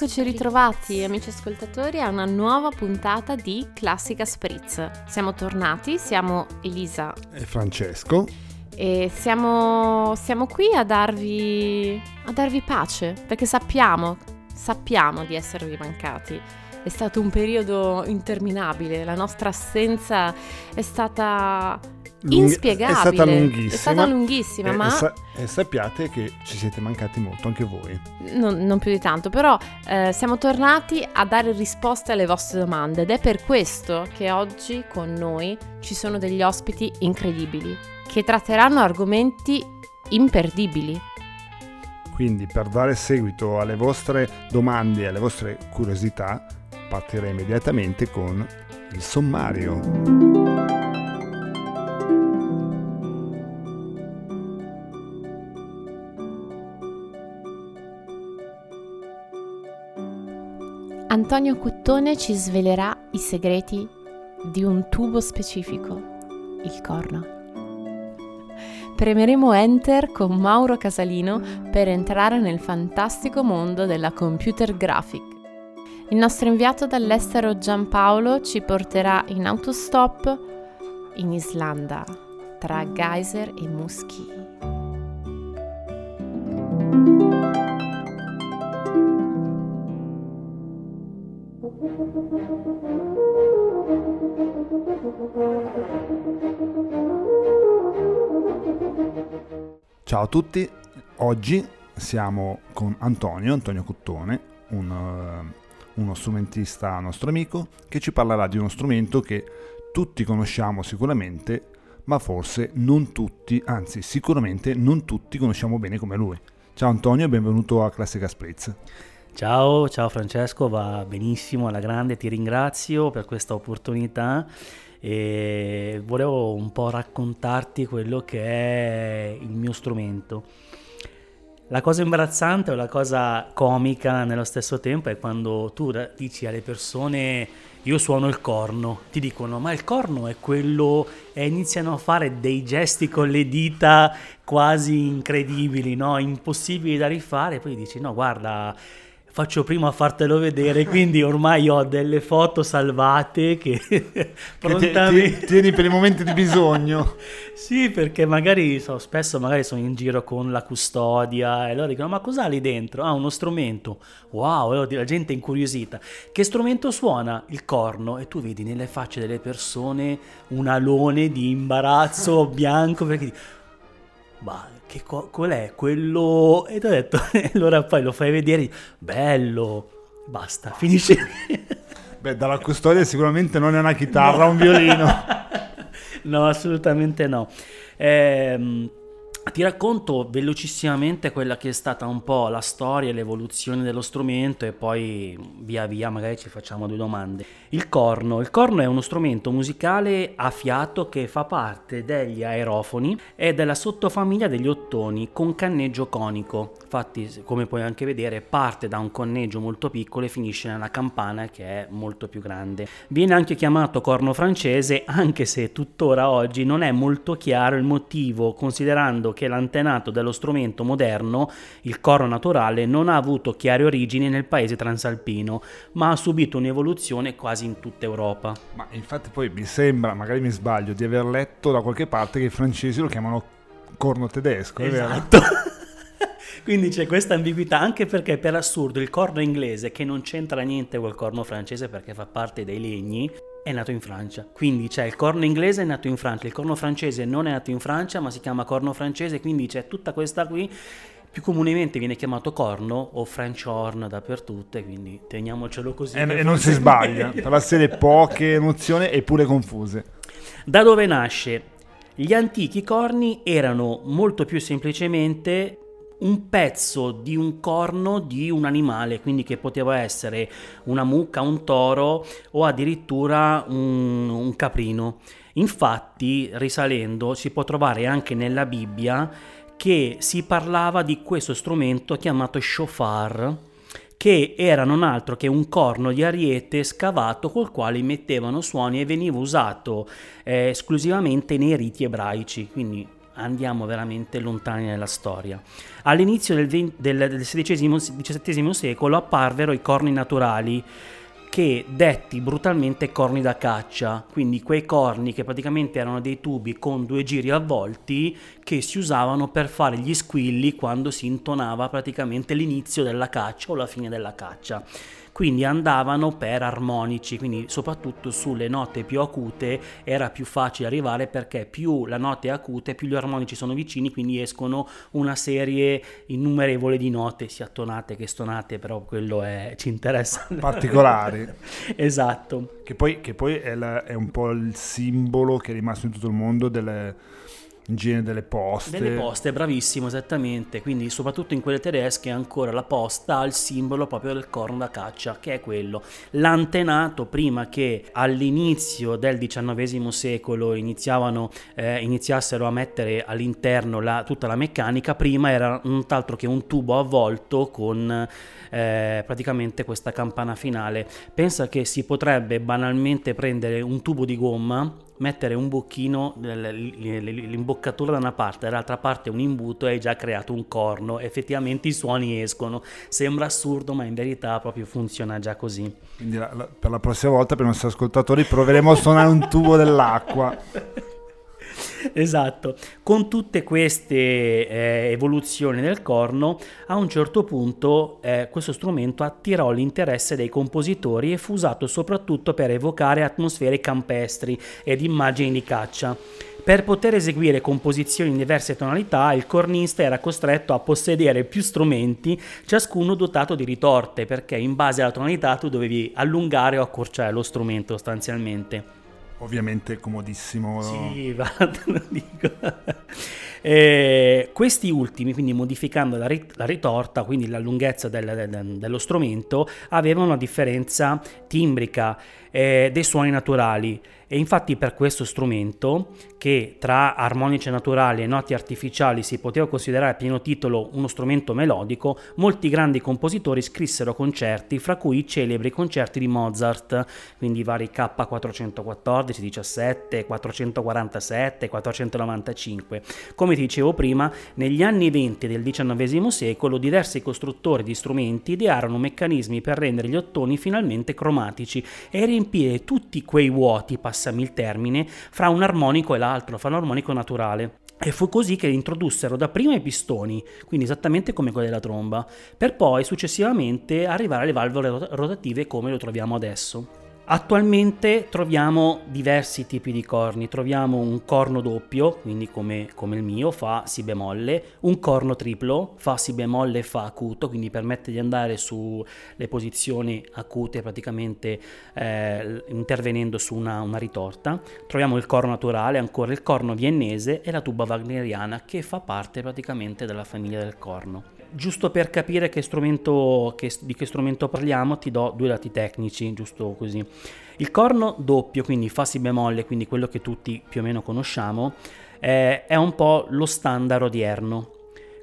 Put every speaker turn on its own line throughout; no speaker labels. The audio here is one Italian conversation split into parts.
Eccoci ritrovati, amici ascoltatori, a una nuova puntata di Classica Spritz. Siamo tornati, siamo Elisa
e Francesco
e siamo, siamo qui a darvi, a darvi pace, perché sappiamo, sappiamo di esservi mancati. È stato un periodo interminabile, la nostra assenza è stata inspiegabile.
È stata lunghissima. È
stata lunghissima,
e,
ma...
E, sa- e, sappiate che ci siete mancati molto anche voi.
Non, non più di tanto, però eh, siamo tornati a dare risposte alle vostre domande ed è per questo che oggi con noi ci sono degli ospiti incredibili che tratteranno argomenti imperdibili.
Quindi per dare seguito alle vostre domande e alle vostre curiosità partirei immediatamente con il sommario.
Antonio Cuttone ci svelerà i segreti di un tubo specifico, il corno. Premeremo Enter con Mauro Casalino per entrare nel fantastico mondo della computer graphic. Il nostro inviato dall'estero Giampaolo ci porterà in autostop in Islanda, tra geyser e muschi.
Ciao a tutti, oggi siamo con Antonio, Antonio Cuttone, un, uh, uno strumentista nostro amico, che ci parlerà di uno strumento che tutti conosciamo sicuramente, ma forse non tutti, anzi sicuramente non tutti conosciamo bene come lui. Ciao Antonio e benvenuto a Classica Spritz.
Ciao, ciao Francesco, va benissimo alla grande, ti ringrazio per questa opportunità e volevo un po' raccontarti quello che è il mio strumento. La cosa imbarazzante o la cosa comica nello stesso tempo è quando tu dici alle persone io suono il corno, ti dicono ma il corno è quello e iniziano a fare dei gesti con le dita quasi incredibili, no? impossibili da rifare, poi dici no guarda faccio prima a fartelo vedere, quindi ormai ho delle foto salvate che
prontamente... Tieni per i momenti di bisogno.
sì, perché magari so, spesso magari sono in giro con la custodia e loro dicono ma cos'ha lì dentro? Ah, uno strumento. Wow, la gente è incuriosita. Che strumento suona? Il corno. E tu vedi nelle facce delle persone un alone di imbarazzo bianco perché... Bah, che co- qual è quello? E ti ho detto, allora poi lo fai vedere, bello, basta, finisce.
Beh, dalla custodia sicuramente non è una chitarra, no. un violino.
no, assolutamente no. Ehm, ti racconto velocissimamente quella che è stata un po' la storia e l'evoluzione dello strumento e poi via via magari ci facciamo due domande. Il corno. Il corno è uno strumento musicale a fiato che fa parte degli aerofoni e della sottofamiglia degli ottoni con canneggio conico. Infatti, come puoi anche vedere, parte da un conneggio molto piccolo e finisce nella campana che è molto più grande. Viene anche chiamato corno francese, anche se tuttora oggi non è molto chiaro il motivo, considerando che l'antenato dello strumento moderno, il corno naturale, non ha avuto chiare origini nel paese transalpino, ma ha subito un'evoluzione quasi in tutta Europa.
Ma infatti poi mi sembra, magari mi sbaglio, di aver letto da qualche parte che i francesi lo chiamano corno tedesco,
esatto. Quindi c'è questa ambiguità, anche perché per assurdo il corno inglese, che non c'entra niente col corno francese perché fa parte dei legni, è nato in Francia. Quindi c'è il corno inglese è nato in Francia, il corno francese non è nato in Francia ma si chiama corno francese, quindi c'è tutta questa qui più comunemente viene chiamato corno o French horn dappertutto, quindi teniamocelo così.
E, e non si sbaglia, per la serie poche nozioni eppure confuse.
Da dove nasce? Gli antichi corni erano molto più semplicemente un pezzo di un corno di un animale, quindi che poteva essere una mucca, un toro o addirittura un, un caprino. Infatti, risalendo, si può trovare anche nella Bibbia che si parlava di questo strumento chiamato shofar, che era non altro che un corno di ariete scavato col quale mettevano suoni e veniva usato eh, esclusivamente nei riti ebraici, quindi andiamo veramente lontani nella storia. All'inizio del, 20, del, del XVI-XVII secolo apparvero i corni naturali che detti brutalmente corni da caccia, quindi quei corni che praticamente erano dei tubi con due giri avvolti che si usavano per fare gli squilli quando si intonava praticamente l'inizio della caccia o la fine della caccia quindi andavano per armonici, quindi soprattutto sulle note più acute era più facile arrivare perché più la nota è acute, più gli armonici sono vicini, quindi escono una serie innumerevole di note, sia tonate che stonate, però quello è, ci interessa.
Particolari.
esatto.
Che poi, che poi è, la, è, un po' il simbolo che è rimasto in tutto il mondo delle in genere delle poste.
Delle poste, bravissimo, esattamente. Quindi, soprattutto in quelle tedesche, ancora la posta ha il simbolo proprio del corno da caccia, che è quello. L'antenato, prima che all'inizio del XIX secolo eh, iniziassero a mettere all'interno la, tutta la meccanica, prima era nient'altro che un tubo avvolto con eh, praticamente questa campana finale. Pensa che si potrebbe banalmente prendere un tubo di gomma mettere un bocchino, l'imboccatura da una parte, dall'altra parte un imbuto e hai già creato un corno. Effettivamente i suoni escono. Sembra assurdo, ma in verità proprio funziona già così.
Quindi la, la, per la prossima volta, per i nostri ascoltatori, proveremo a suonare un tubo dell'acqua.
esatto, con tutte queste eh, evoluzioni del corno, a un certo punto eh, questo strumento attirò l'interesse dei compositori e fu usato soprattutto per evocare atmosfere campestri ed immagini di caccia. Per poter eseguire composizioni in diverse tonalità, il cornista era costretto a possedere più strumenti, ciascuno dotato di ritorte, perché in base alla tonalità tu dovevi allungare o accorciare lo strumento sostanzialmente
ovviamente comodissimo.
Sì, va, te lo dico. Eh, questi ultimi, quindi modificando la, rit- la ritorta, quindi la lunghezza del, del, dello strumento, avevano una differenza timbrica eh, dei suoni naturali. E infatti per questo strumento, che tra armonici naturali e noti artificiali si poteva considerare a pieno titolo uno strumento melodico, molti grandi compositori scrissero concerti, fra cui i celebri concerti di Mozart, quindi vari K414, 17, 447, 495. Come dicevo prima, negli anni 20 del XIX secolo diversi costruttori di strumenti idearono meccanismi per rendere gli ottoni finalmente cromatici e riempire tutti quei vuoti passami il termine, fra un armonico e l'altro, fra un armonico naturale. E fu così che introdussero dapprima i pistoni, quindi esattamente come quelli della tromba, per poi successivamente arrivare alle valvole rotative come lo troviamo adesso. Attualmente troviamo diversi tipi di corni, troviamo un corno doppio, quindi come, come, il mio, fa si bemolle, un corno triplo, fa si bemolle fa acuto, quindi permette di andare sulle posizioni acute praticamente eh, intervenendo su una, una ritorta. Troviamo il corno naturale, ancora il corno viennese e la tuba wagneriana che fa parte praticamente della famiglia del corno giusto per capire che che, di che strumento parliamo, ti do due dati tecnici, giusto così. Il corno doppio, quindi fa si bemolle, quindi quello che tutti più o meno conosciamo, eh, è un po' lo standard odierno.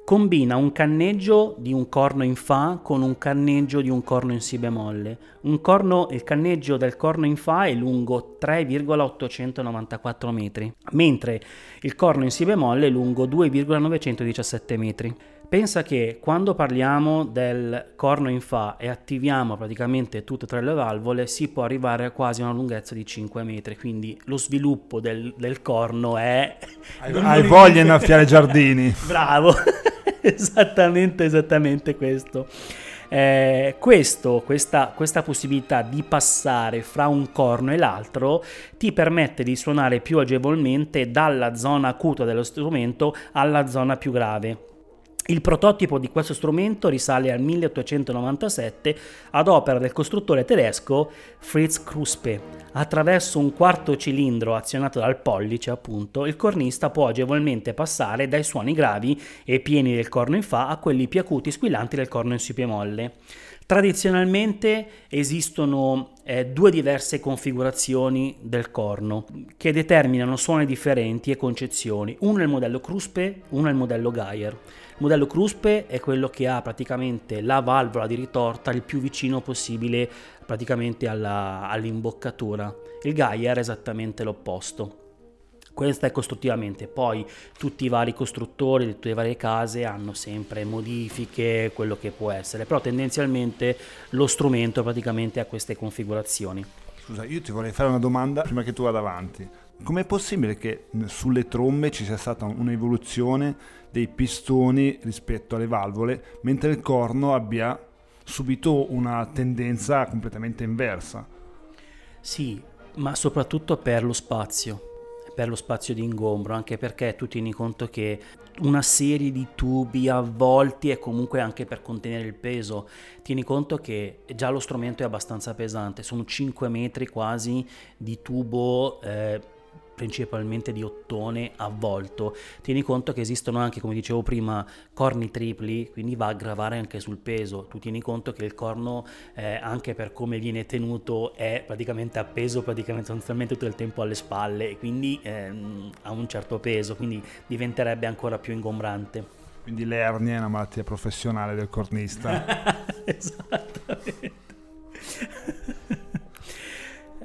Combina un canneggio di un corno in Fa con un canneggio di un corno in Si bemolle. Corno, il canneggio del corno in Fa è lungo 3,894 metri, mentre il corno in Si bemolle è lungo 2,917 metri. Pensa che quando parliamo del corno in Fa e attiviamo praticamente tutte e tre le valvole si può arrivare a quasi una lunghezza di 5 metri, quindi lo sviluppo del, del corno è...
Hai, hai voglia di innaffiare giardini.
Bravo, esattamente, esattamente questo. Eh, questo, questa, questa possibilità di passare fra un corno e l'altro ti permette di suonare più agevolmente dalla zona acuta dello strumento alla zona più grave. Il prototipo di questo strumento risale al 1897 ad opera del costruttore tedesco Fritz Kruspe. Attraverso un quarto cilindro azionato dal pollice, appunto, il cornista può agevolmente passare dai suoni gravi e pieni del corno in Fa a quelli più acuti e squillanti del corno in Si bemolle. Tradizionalmente esistono eh, due diverse configurazioni del corno che determinano suoni differenti e concezioni. Uno è il modello Kruspe, uno è il modello Geier. Il modello Kruspe è quello che ha praticamente la valvola di ritorta il più vicino possibile praticamente alla, all'imboccatura. Il Geier è esattamente l'opposto. Questo è costruttivamente, poi tutti i vari costruttori, tutte le varie case hanno sempre modifiche, quello che può essere, però tendenzialmente lo strumento praticamente ha queste configurazioni.
Scusa, io ti vorrei fare una domanda prima che tu vada avanti. Com'è possibile che sulle trombe ci sia stata un'evoluzione dei pistoni rispetto alle valvole, mentre il corno abbia subito una tendenza completamente inversa?
Sì, ma soprattutto per lo spazio per lo spazio di ingombro, anche perché tu tieni conto che una serie di tubi avvolti è comunque anche per contenere il peso. Tieni conto che già lo strumento è abbastanza pesante, sono 5 metri quasi di tubo eh, principalmente di ottone avvolto. Tieni conto che esistono anche, come dicevo prima, corni tripli, quindi va a gravare anche sul peso. Tu tieni conto che il corno, eh, anche per come viene tenuto, è praticamente appeso praticamente sostanzialmente tutto il tempo alle spalle e quindi ehm, ha un certo peso, quindi diventerebbe ancora più ingombrante.
Quindi l'ernia è una malattia professionale del cornista.
Esattamente.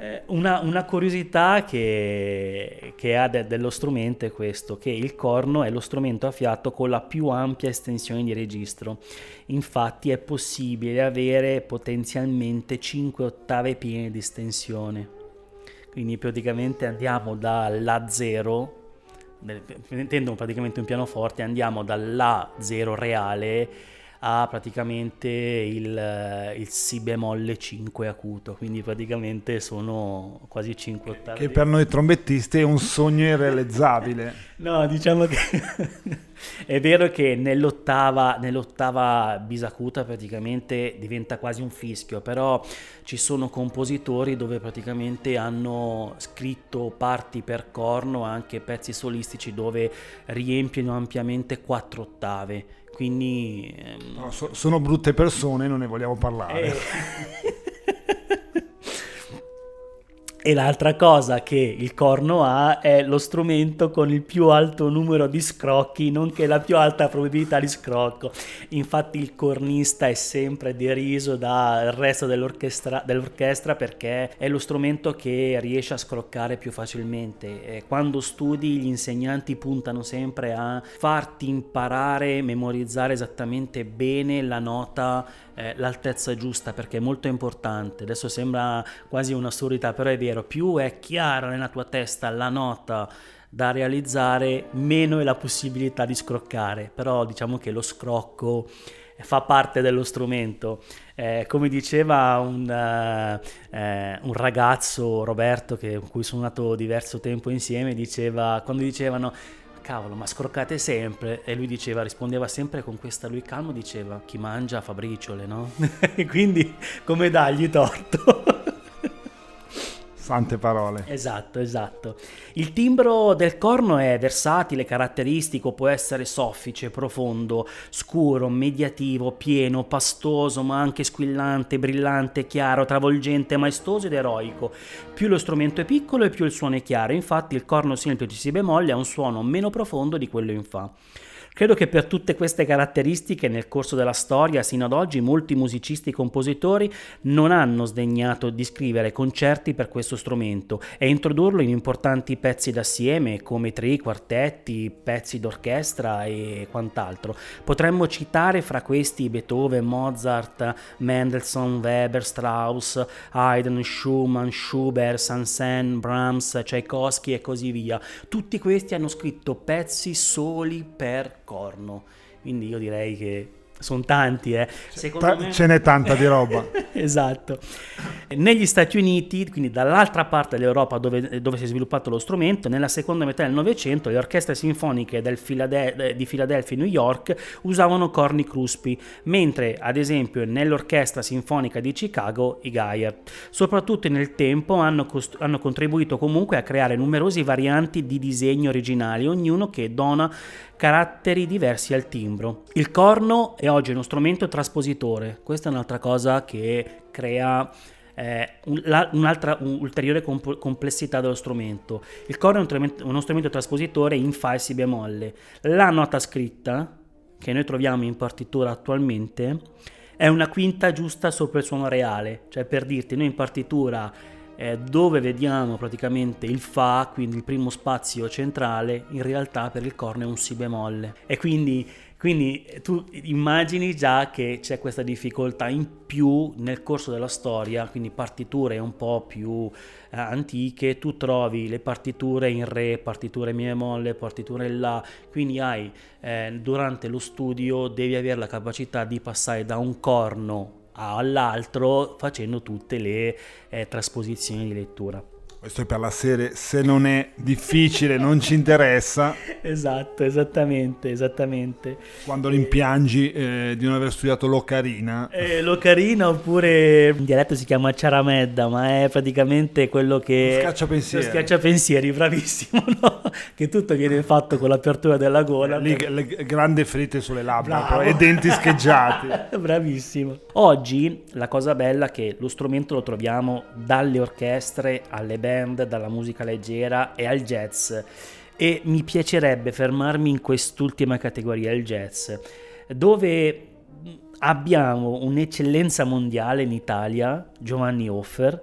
Eh, una, una, curiosità che, che ha de, dello strumento è questo, che il corno è lo strumento a fiato con la più ampia estensione di registro. Infatti è possibile avere potenzialmente 5 ottave piene di estensione. Quindi praticamente andiamo dalla 0 intendo praticamente un pianoforte, andiamo dalla 0 reale ha praticamente il, il, Si bemolle 5 acuto, quindi praticamente sono quasi 5 ottavi.
Che per noi trombettisti è un sogno irrealizzabile.
no, diciamo che è vero che nell'ottava, nell'ottava bisacuta praticamente diventa quasi un fischio, però ci sono compositori dove praticamente hanno scritto parti per corno, anche pezzi solistici dove riempiono ampiamente 4 ottave quindi...
Ehm... No, so, sono brutte persone, non ne vogliamo parlare. Eh...
E l'altra cosa che il corno ha è lo strumento con il più alto numero di scrocchi, nonché la più alta probabilità di scrocco. Infatti il cornista è sempre deriso dal resto dell'orchestra, dell'orchestra perché è lo strumento che riesce a scroccare più facilmente. E quando studi gli insegnanti puntano sempre a farti imparare, memorizzare esattamente bene la nota eh, l'altezza giusta perché è molto importante. Adesso sembra quasi un'assurdità, però è vero, più è chiara nella tua testa la nota da realizzare, meno è la possibilità di scroccare. Però diciamo che lo scrocco fa parte dello strumento. Eh, come diceva un, uh, eh, un, ragazzo, Roberto, che, con cui sono nato diverso tempo insieme, diceva, quando dicevano cavolo, ma scroccate sempre. E lui diceva, rispondeva sempre con questa, lui calmo diceva, chi mangia fa briciole, no? Quindi come dargli torto?
Sante parole.
Esatto, esatto. Il timbro del corno è versatile, caratteristico, può essere soffice, profondo, scuro, mediativo, pieno, pastoso, ma anche squillante, brillante, chiaro, travolgente, maestoso ed eroico. Più lo strumento è piccolo e più il suono è chiaro, infatti il corno semplice si bemolle ha un suono meno profondo di quello in fa. Credo che per tutte queste caratteristiche nel corso della storia, sino ad oggi, molti musicisti e compositori non hanno sdegnato di scrivere concerti per questo strumento e introdurlo in importanti pezzi d'assieme come tri, quartetti, pezzi d'orchestra e quant'altro. Potremmo citare fra questi Beethoven, Mozart, Mendelssohn, Weber, Strauss, Haydn, Schumann, Schubert, Saint-Saëns, Brahms, Tchaikovsky e così via. Tutti questi hanno scritto pezzi soli per corno. Quindi io direi che sono tanti, eh.
Ta- me... Ce n'è tanta di roba.
esatto. Negli Stati Uniti, quindi dall'altra parte dell'Europa dove, dove, si è sviluppato lo strumento, nella seconda metà del Novecento le orchestre sinfoniche Filade- di Filadelfia e New York usavano corni cruspi, mentre ad esempio nell'orchestra sinfonica di Chicago i Geyer. Soprattutto nel tempo hanno, cost- hanno contribuito comunque a creare numerosi varianti di disegni originali, ognuno che dona caratteri diversi al timbro. Il corno è oggi uno strumento traspositore, questa è un'altra cosa che crea eh, un, la, un'altra ulteriore comp- complessità dello strumento. Il corno è un uno strumento traspositore in fa e si bemolle. La nota scritta, che noi troviamo in partitura attualmente, è una quinta giusta sopra il suono reale, cioè per dirti, noi in partitura eh, dove vediamo praticamente il Fa, quindi il primo spazio centrale, in realtà per il corno è un Si bemolle. E quindi quindi tu immagini già che c'è questa difficoltà in più nel corso della storia, quindi partiture un po' più eh, antiche, tu trovi le partiture in Re, partiture mi bemolle, partiture in La, quindi hai eh, durante lo studio devi avere la capacità di passare da un corno all'altro facendo tutte le eh, trasposizioni di lettura.
Questo è per la serie, se non è difficile non ci interessa.
esatto, esattamente, esattamente.
Quando rimpiangi eh, di non aver studiato l'ocarina.
Eh, l'ocarina oppure in dialetto si chiama ciaramedda, ma è praticamente quello che...
Lo schiacciapensieri.
Lo schiacciapensieri, bravissimo, no? Che tutto viene fatto con l'apertura della gola.
Lì, per... le grandi ferite sulle labbra e denti scheggiati.
bravissimo. Oggi la cosa bella è che lo strumento lo troviamo dalle orchestre alle band band, dalla musica leggera e al jazz e mi piacerebbe fermarmi in quest'ultima categoria, il jazz, dove abbiamo un'eccellenza mondiale in Italia, Giovanni Hoffer,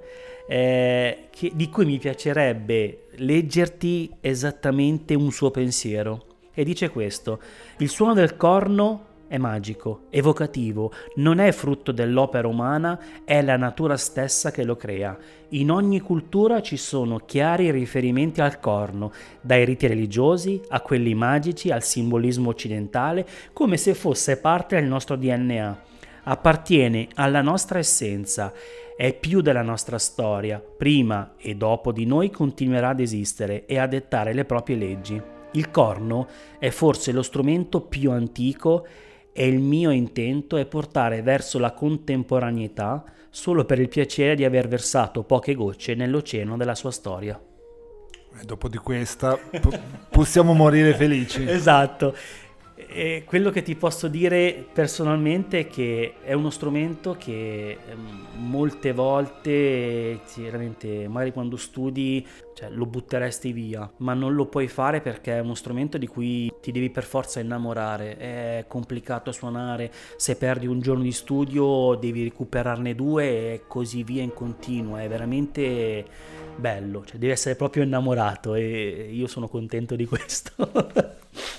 eh, che, di cui mi piacerebbe leggerti esattamente un suo pensiero. E dice questo, il suono del corno è magico, evocativo, non è frutto dell'opera umana, è la natura stessa che lo crea. In ogni cultura ci sono chiari riferimenti al corno, dai riti religiosi a quelli magici al simbolismo occidentale, come se fosse parte del nostro DNA. Appartiene alla nostra essenza, è più della nostra storia, prima e dopo di noi continuerà ad esistere e a dettare le proprie leggi. Il corno è forse lo strumento più antico e il mio intento è portare verso la contemporaneità solo per il piacere di aver versato poche gocce nell'oceano della sua storia.
E dopo di questa po- possiamo morire felici.
esatto. E quello che ti posso dire personalmente è che è uno strumento che ehm, molte volte, veramente, magari quando studi, cioè, lo butteresti via, ma non lo puoi fare perché è uno strumento di cui ti devi per forza innamorare, è complicato suonare, se perdi un giorno di studio devi recuperarne due e così via in continuo, è veramente bello, cioè, devi essere proprio innamorato e io sono contento di questo.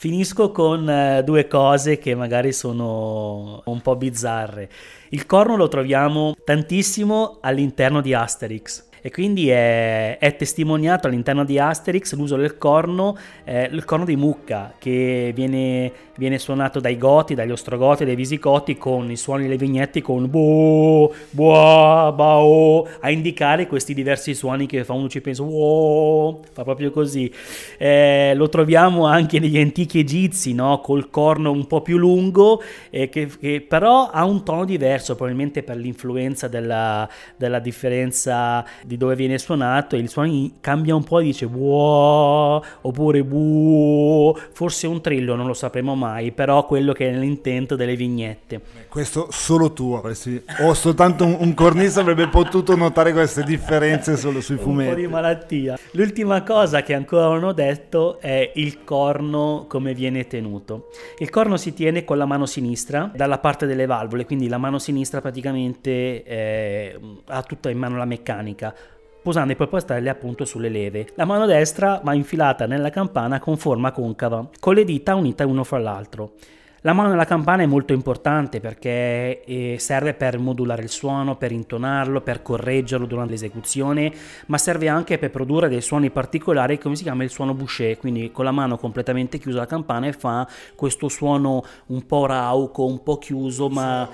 Finisco con eh, due cose che magari sono un po' bizzarre. Il corno lo troviamo tantissimo all'interno di Asterix e quindi è, è, testimoniato all'interno di Asterix l'uso del corno, eh, il corno di mucca che viene, viene, suonato dai goti, dagli ostrogoti, dai visicoti con i suoni delle vignette con bo, boa, bao, a indicare questi diversi suoni che fa uno ci pensa, wow, fa proprio così. Eh, lo troviamo anche negli antichi egizi, no? col corno un po' più lungo, eh, che, che, però ha un tono diverso, probabilmente per l'influenza della, della differenza di dove viene suonato e il suono cambia un po' e dice wow oppure buh, forse un trillo non lo sapremo mai, però quello che è nell'intento delle vignette.
Questo solo tu avresti, o soltanto un, un cornista avrebbe potuto notare queste differenze solo sui fumetti.
Un po' di malattia. L'ultima cosa che ancora non ho detto è il corno come viene tenuto. Il corno si tiene con la mano sinistra dalla parte delle valvole, quindi la mano sinistra praticamente eh, ha tutta in mano la meccanica posando i polpastrelli appunto sulle leve. La mano destra va infilata nella campana con forma concava, con le dita unite uno fra l'altro. La mano nella campana è molto importante perché eh, serve per modulare il suono, per intonarlo, per correggerlo durante l'esecuzione, ma serve anche per produrre dei suoni particolari come si chiama il suono boucher, quindi con la mano completamente chiusa la campana e fa questo suono un po' rauco, un po' chiuso, ma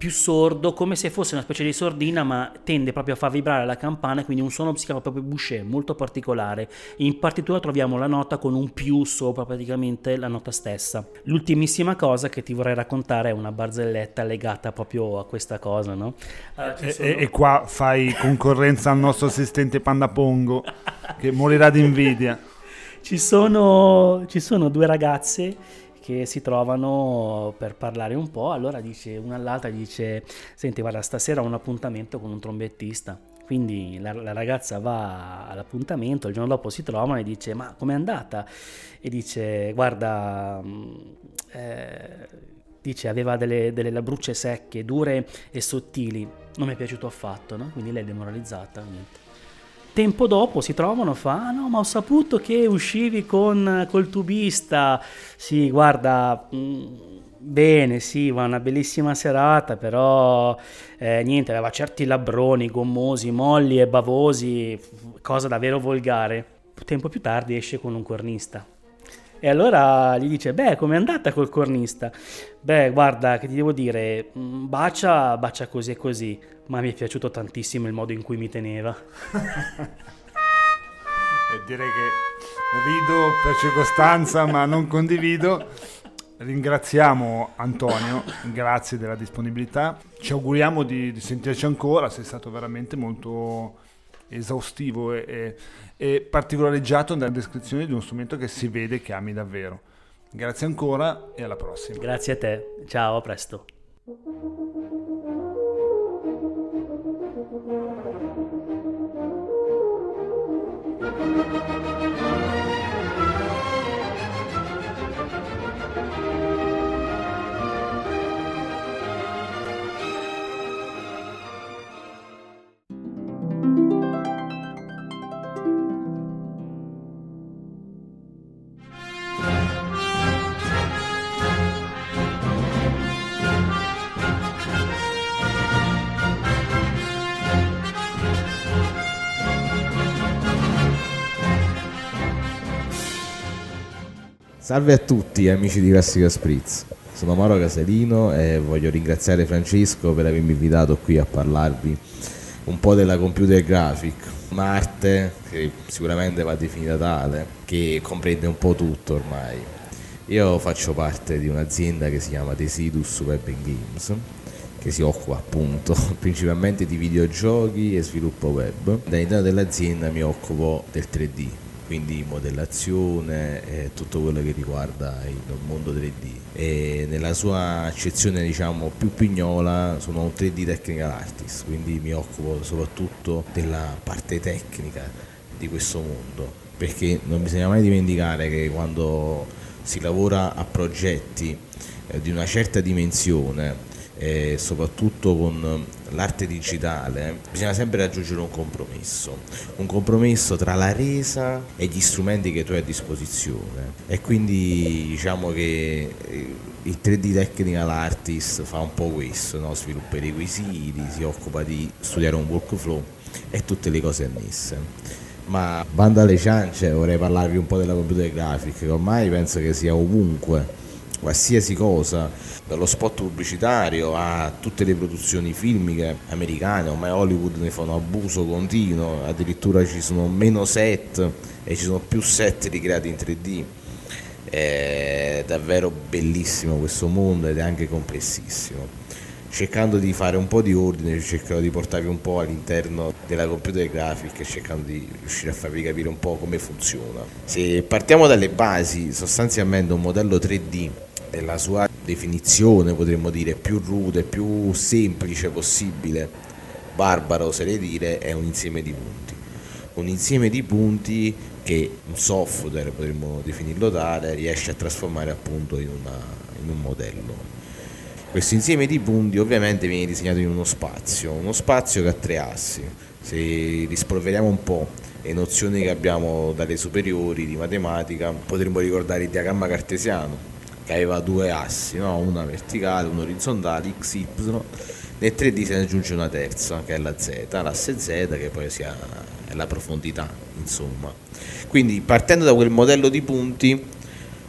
più sordo, come se fosse una specie di sordina, ma tende proprio a far vibrare la campana, quindi un suono si chiama proprio boucher, molto particolare. In partitura troviamo la nota con un più sopra praticamente la nota stessa. L'ultimissima cosa che ti vorrei raccontare è una barzelletta legata proprio a questa cosa, no?
Allora, sono... e, e, qua fai concorrenza al nostro assistente Panda Pongo, che morirà di invidia.
Ci sono, ci sono due ragazze che si trovano per parlare un po', allora dice una all'altra dice senti guarda stasera ho un appuntamento con un trombettista, quindi la, la, ragazza va all'appuntamento, il giorno dopo si trovano e dice ma com'è andata? E dice guarda, mm, eh, dice aveva delle, delle labbrucce secche, dure e sottili, Non mi è piaciuto affatto, no? Quindi lei è demoralizzata, niente. Tempo dopo si trovano, fa, ah no, ma ho saputo che uscivi con, col tubista. Sì, guarda, mh, mm, bene, sì, va una bellissima serata, però eh, niente, aveva certi labbroni gommosi, molli e bavosi, cosa davvero volgare. Tempo più tardi esce con un cornista. E allora gli dice, beh, com'è andata col cornista? Beh, guarda, che ti devo dire, mm, bacia, bacia così e così, ma mi è piaciuto tantissimo il modo in cui mi teneva.
e direi che rido per circostanza, ma non condivido. Ringraziamo Antonio, grazie della disponibilità. Ci auguriamo di, di sentirci ancora, sei stato veramente molto esaustivo e, e particolareggiato nella descrizione di uno strumento che si vede che ami davvero. Grazie ancora e alla prossima.
Grazie a te, ciao, a presto.
Salve a tutti amici di Classica Spritz, sono Mauro Casalino e voglio ringraziare Francesco per avermi invitato qui a parlarvi un po' della computer graphic, un'arte che sicuramente va definita tale, che comprende un po' tutto ormai. Io faccio parte di un'azienda che si chiama Desidus Web Games, che si occupa appunto principalmente di videogiochi e sviluppo web. All'interno dell'azienda mi occupo del 3D, quindi modellazione e tutto quello che riguarda il mondo 3D e nella sua accezione diciamo più pignola sono un 3D technical artist quindi mi occupo soprattutto della parte tecnica di questo mondo perché non bisogna mai dimenticare che quando si lavora a progetti eh, di una certa dimensione e soprattutto con l'arte digitale bisogna sempre raggiungere un compromesso, un compromesso tra la resa e gli strumenti che tu hai a disposizione e quindi diciamo che eh, il 3D Technical Artist fa un po' questo, no? sviluppa i requisiti, si occupa di studiare un workflow e tutte le cose annesse ma banda alle ciance vorrei parlarvi un po' della computer graphic che ormai penso che sia ovunque qualsiasi cosa, dallo spot pubblicitario a tutte le produzioni filmiche americane, ormai Hollywood ne fa un abuso continuo, addirittura ci sono meno set e ci sono più set ricreati in 3D. È davvero bellissimo questo mondo ed è anche complessissimo. Cercando di fare un po' di ordine, cercherò di portarvi un po' all'interno della computer graphic cercando di riuscire a farvi capire un po' come funziona. Se partiamo dalle basi, sostanzialmente un modello 3D nella sua definizione potremmo dire più rude, più semplice possibile, barbaro oserei dire, è un insieme di punti. Un insieme di punti che un software, potremmo definirlo tale, riesce a trasformare appunto in, una, in un modello. Questo insieme di punti ovviamente viene disegnato in uno spazio, uno spazio che ha tre assi. Se rispolveriamo un po' le nozioni che abbiamo dalle superiori di matematica, potremmo ricordare il diagramma cartesiano, che aveva due assi, no? una verticale, una orizzontale, x, y. Nel 3D se ne aggiunge una terza, che è la z, l'asse z che poi sia la profondità, insomma. Quindi partendo da quel modello di punti,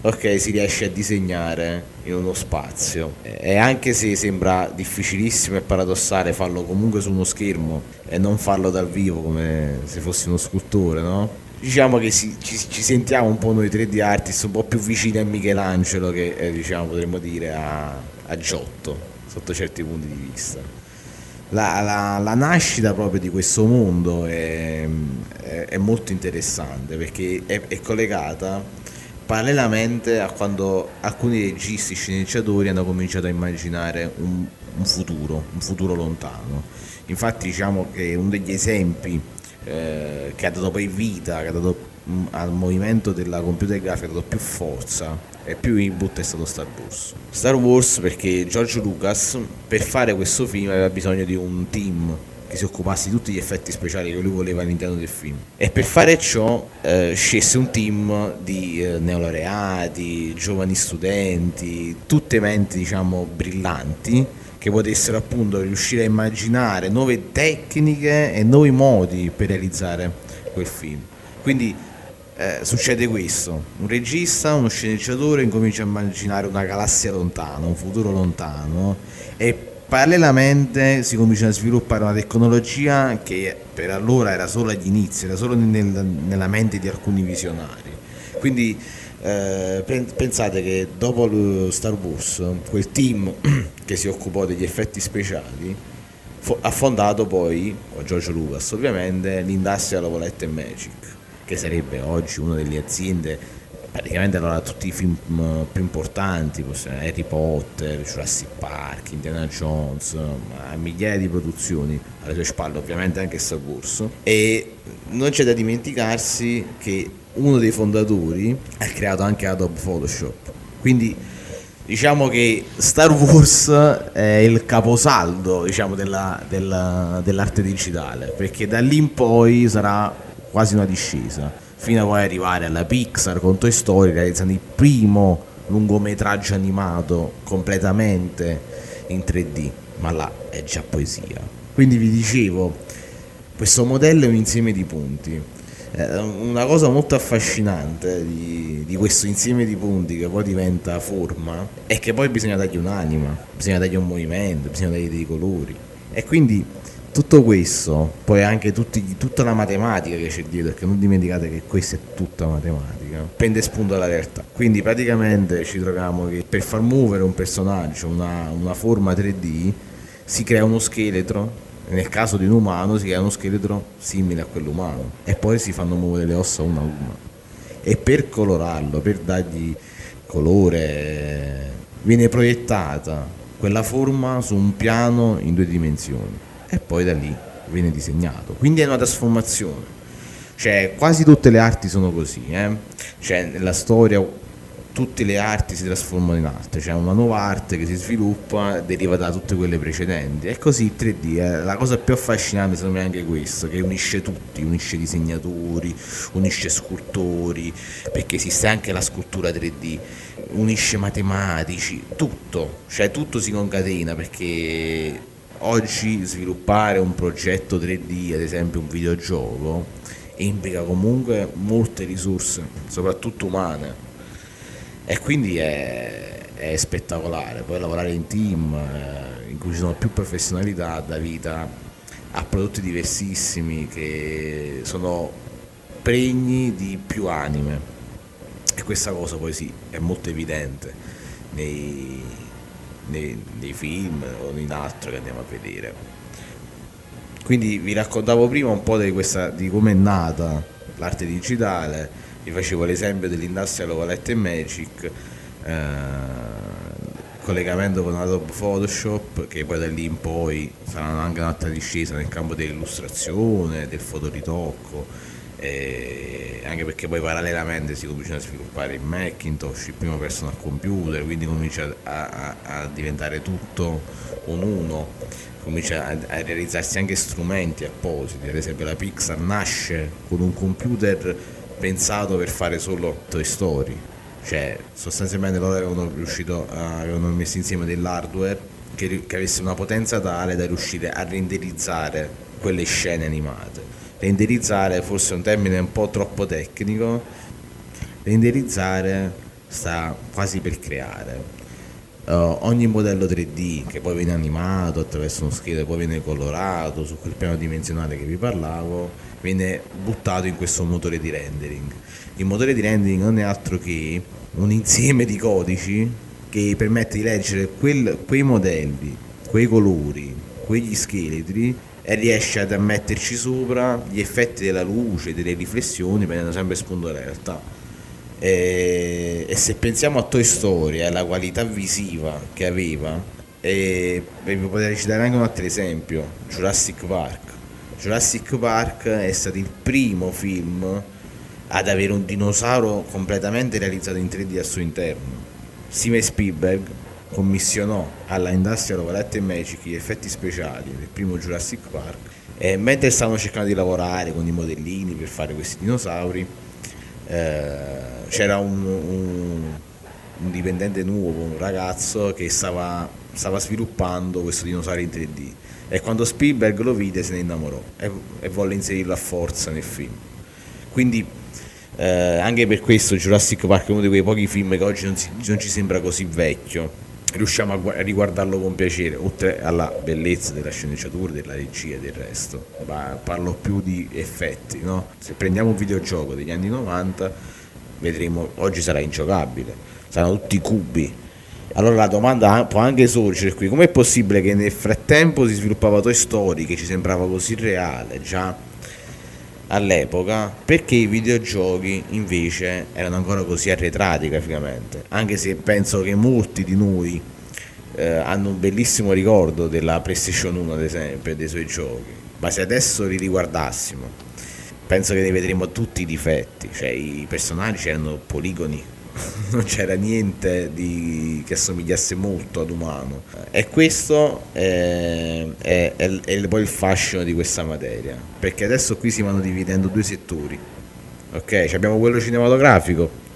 ok, si riesce a disegnare in uno spazio. E anche se sembra difficilissimo e paradossale farlo comunque su uno schermo e non farlo dal vivo come se fossi uno scultore, no? Diciamo che si, ci, ci, sentiamo un po' noi 3D artist un po' più vicini a Michelangelo che eh, diciamo potremmo dire a, a, Giotto sotto certi punti di vista. La, la, la nascita proprio di questo mondo è, è, è molto interessante perché è, è, collegata parallelamente a quando alcuni registi sceneggiatori hanno cominciato a immaginare un, un futuro un futuro lontano. Infatti diciamo che uno degli esempi eh, che ha dato poi vita, che ha dato mh, al movimento della computer grafica, ha dato più forza e più input è stato Star Wars. Star Wars perché George Lucas per fare questo film aveva bisogno di un team che si occupasse di tutti gli effetti speciali che lui voleva all'interno del film. E per fare ciò eh, scelse un team di eh, neolaureati, giovani studenti, tutte menti diciamo brillanti che potessero appunto riuscire a immaginare nuove tecniche e nuovi modi per realizzare quel film. Quindi eh, succede questo, un regista, uno sceneggiatore incomincia a immaginare una galassia lontana, un futuro lontano e parallelamente si comincia a sviluppare una tecnologia che per allora era solo agli inizi, era solo nel, nella mente di alcuni visionari. Quindi eh, pensate che dopo Star Wars, quel team che si occupò degli effetti speciali ha fondato poi, con George Lucas ovviamente, l'Industrial and Magic, che sarebbe oggi una delle aziende praticamente allora tutti i film mm, più importanti, Harry Potter, Jurassic Park, Indiana Jones, migliaia di produzioni, alle sue spalle ovviamente anche Star Wars. E non c'è da dimenticarsi che uno dei fondatori ha creato anche Adobe Photoshop. Quindi diciamo che Star Wars è il caposaldo diciamo, della, della, dell'arte digitale, perché da lì in poi sarà quasi una discesa fino a poi arrivare alla Pixar con Toy Story realizzando il primo lungometraggio animato completamente in 3D, ma là è già poesia. Quindi vi dicevo, questo modello è un insieme di punti. Eh, una cosa molto affascinante di, di, questo insieme di punti che poi diventa forma è che poi bisogna dargli un'anima, bisogna dargli un movimento, bisogna dargli dei colori. E quindi tutto questo, poi anche tutti, tutta la matematica che c'è dietro, perché non dimenticate che questa è tutta matematica, prende spunto dalla realtà. Quindi praticamente ci troviamo che per far muovere un personaggio, una, una forma 3D, si crea uno scheletro nel caso di un umano si crea uno scheletro simile a quell'umano e poi si fanno muovere le ossa una a una e per colorarlo, per dargli colore viene proiettata quella forma su un piano in due dimensioni e poi da lì viene disegnato. Quindi è una trasformazione. Cioè, quasi tutte le arti sono così, eh? cioè, nella storia tutte le arti si trasformano in arte, c'è cioè una nuova arte che si sviluppa deriva da tutte quelle precedenti. E così il 3D, eh, la cosa più affascinante secondo me è anche questo, che unisce tutti, unisce disegnatori, unisce scultori, perché esiste anche la scultura 3D, unisce matematici, tutto, cioè tutto si concatena perché oggi sviluppare un progetto 3D, ad esempio un videogioco, implica comunque molte risorse, soprattutto umane, e quindi è, è spettacolare. Poi lavorare in team eh, in cui ci sono più professionalità dà vita a prodotti diversissimi che sono pregni di più anime e questa cosa poi sì è molto evidente nei, nei, nei film o in altro che andiamo a vedere. Quindi vi raccontavo prima un po' di, questa, di come è nata l'arte digitale, vi facevo l'esempio dell'Industrial and Magic, eh, collegamento con Adobe Photoshop che poi da lì in poi sarà anche un'altra discesa nel campo dell'illustrazione, del fotoritocco eh, anche perché poi parallelamente si cominciano a sviluppare il Macintosh, il primo personal computer, quindi comincia a, a, a diventare tutto un uno, comincia a, a, realizzarsi anche strumenti appositi, ad esempio la Pixar nasce con un computer pensato per fare solo Toy Story, cioè sostanzialmente loro avevano, riuscito, avevano messo insieme dell'hardware che, che avesse una potenza tale da riuscire a renderizzare quelle scene animate. Renderizzare forse è un termine un po' troppo tecnico, renderizzare sta quasi per creare. Uh, ogni modello 3D che poi viene animato attraverso uno scheda, poi viene colorato su quel piano dimensionale che vi parlavo, viene buttato in questo motore di rendering. Il motore di rendering non è altro che un insieme di codici che permette di leggere quel, quei modelli, quei colori, quegli scheletri e riesce ad metterci sopra gli effetti della luce, delle riflessioni, prendendo sempre spunto dalla realtà. E, e, se pensiamo a Toy Story e alla qualità visiva che aveva, e, e vi potrei citare anche un altro esempio, Jurassic Park. Jurassic Park è stato il primo film ad avere un dinosauro completamente realizzato in 3D al suo interno. Steven Spielberg commissionò alla Industrial Light Magic gli effetti speciali del primo Jurassic Park e mentre stavano cercando di lavorare con i modellini per fare questi dinosauri eh, c'era un, un, un, dipendente nuovo, un ragazzo che stava, stava, sviluppando questo dinosauro in 3D e quando Spielberg lo vide se ne innamorò e, e volle inserirlo a forza nel film. Quindi eh, anche per questo Jurassic Park è uno di quei pochi film che oggi non, si, non ci sembra così vecchio riusciamo a, a, riguardarlo con piacere, oltre alla bellezza della sceneggiatura, della regia e del resto. Ma parlo più di effetti, no? Se prendiamo un videogioco degli anni 90, vedremo, oggi sarà ingiocabile, saranno tutti cubi. Allora la domanda può anche sorgere qui, com'è possibile che nel frattempo si sviluppava Toy Story, che ci sembrava così reale, già all'epoca perché i videogiochi invece erano ancora così arretrati graficamente? Anche se penso che molti di noi eh, hanno un bellissimo ricordo della PlayStation 1 ad esempio e dei suoi giochi. Ma se adesso li riguardassimo penso che ne vedremo tutti i difetti. Cioè i personaggi erano poligoni non c'era niente di, che assomigliasse molto ad umano. E questo è, è, è, è, poi il fascino di questa materia. Perché adesso qui si vanno dividendo due settori ok? Abbiamo quello cinematografico